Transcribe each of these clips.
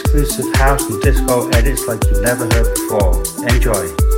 exclusive house and disco edits like you've never heard before. Enjoy.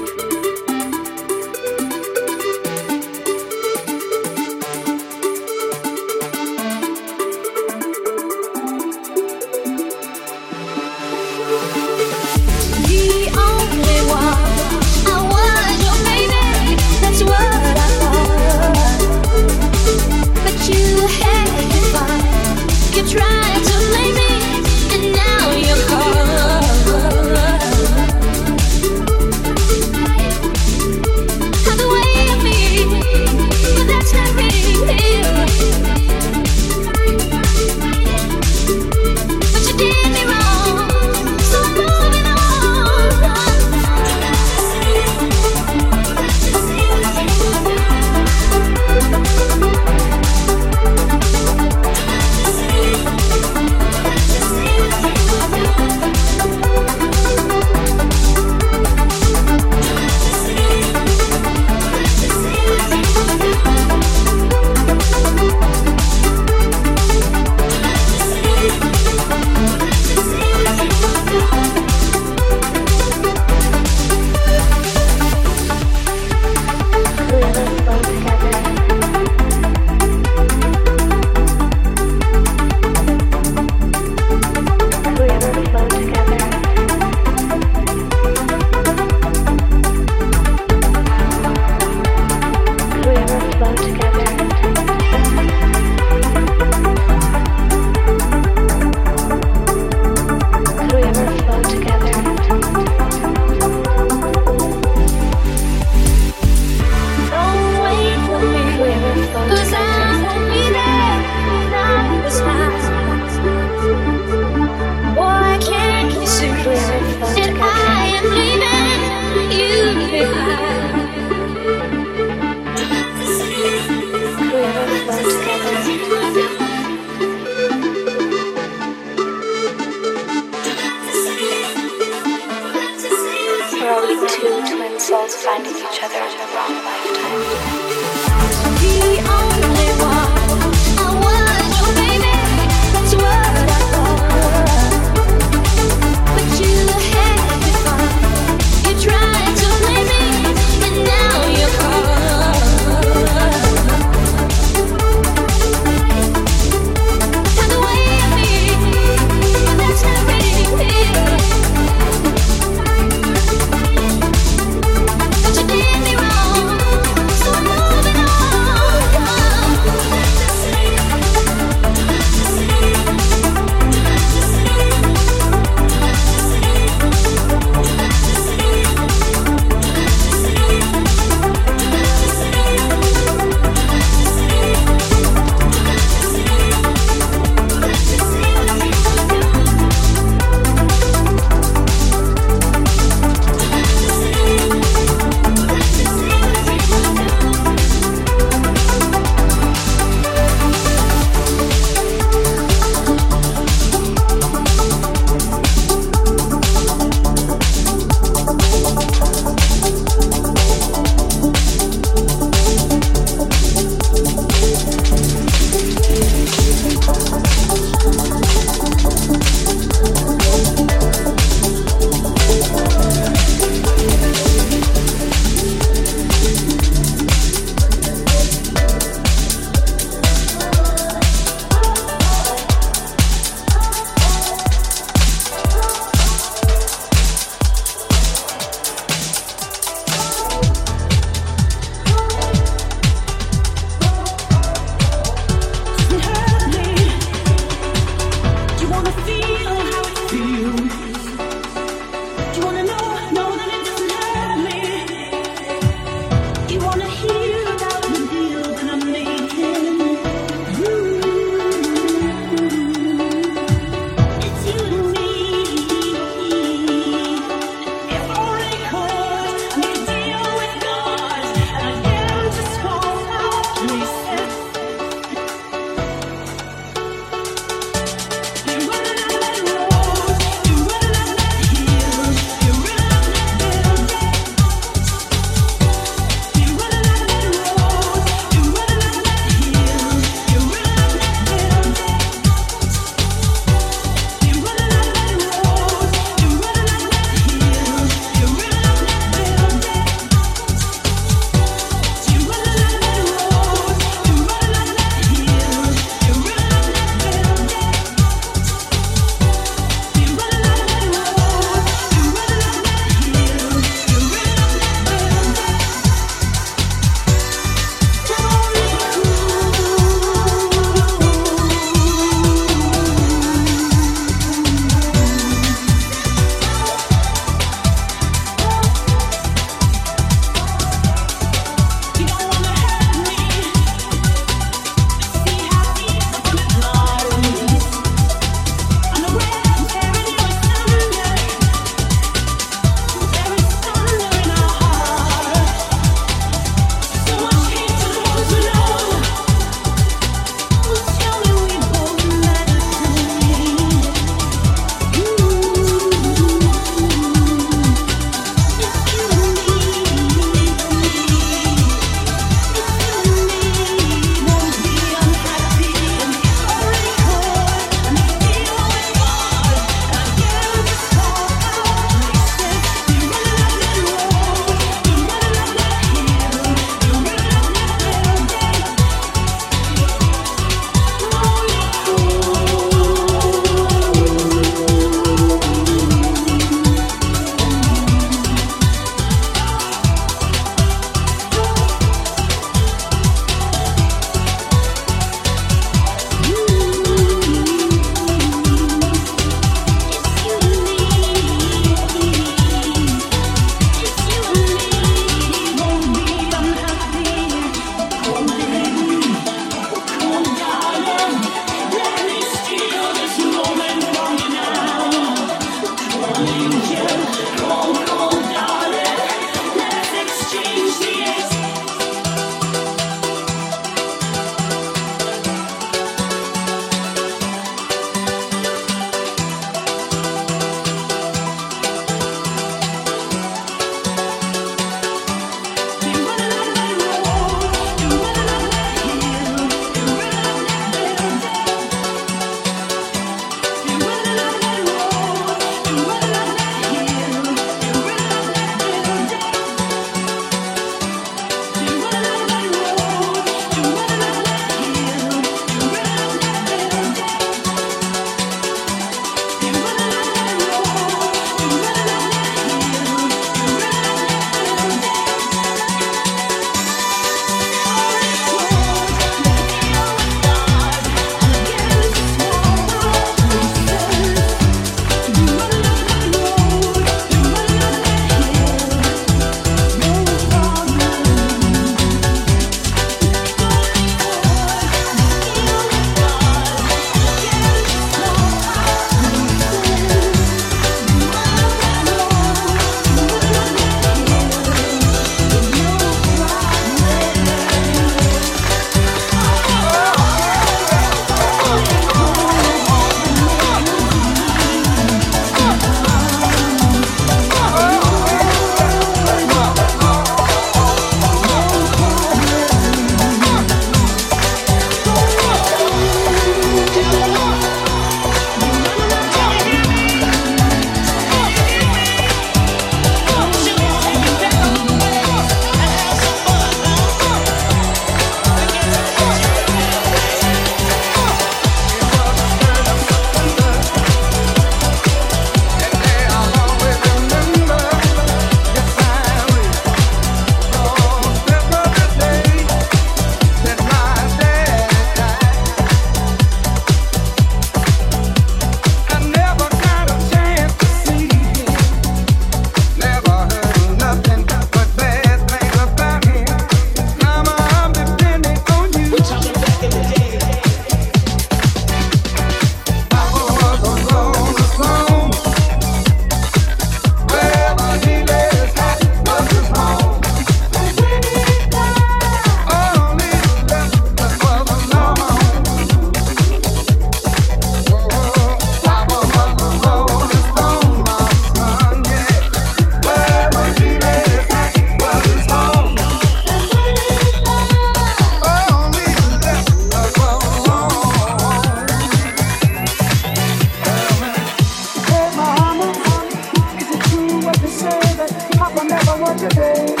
your day.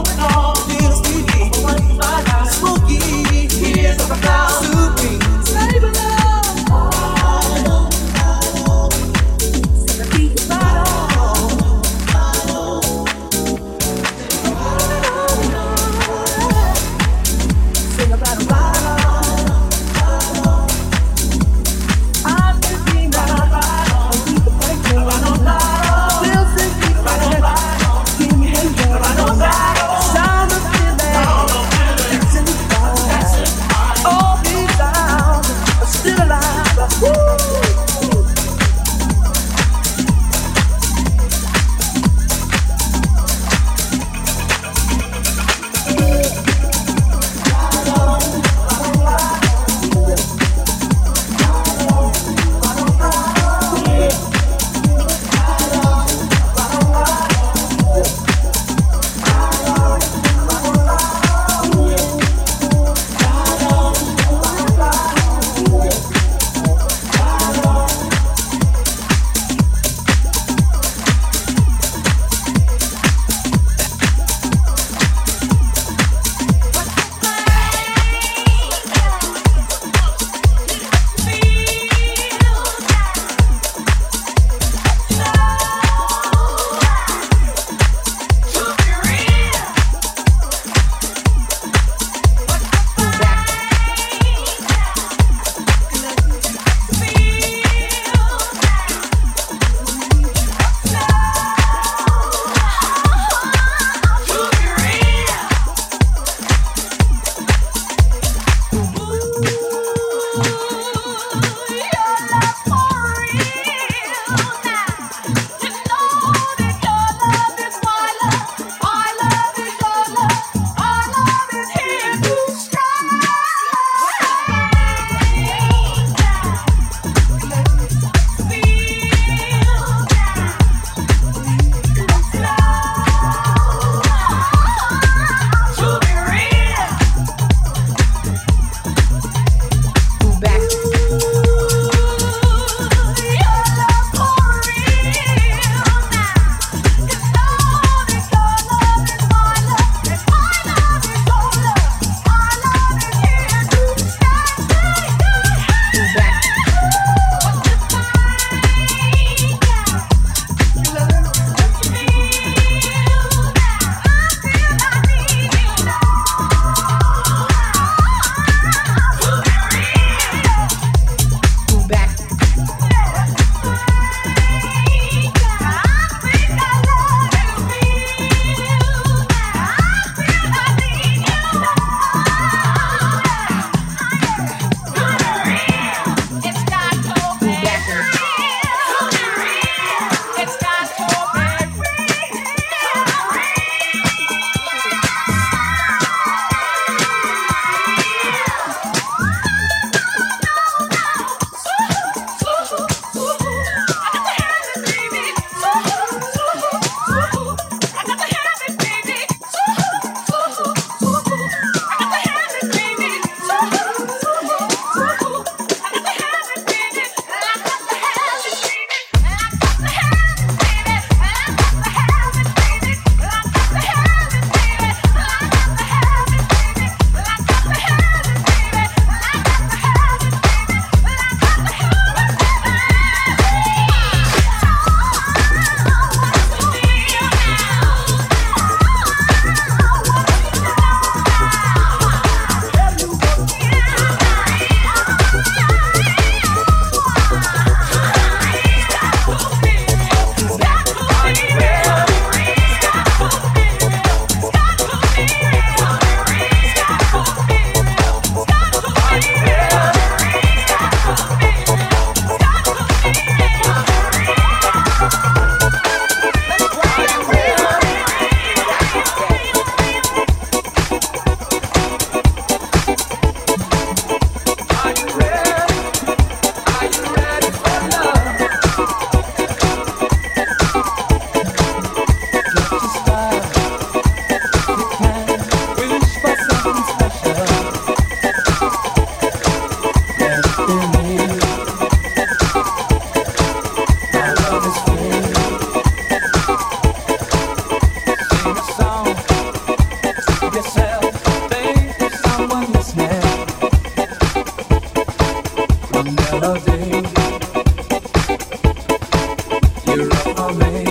open arms. me.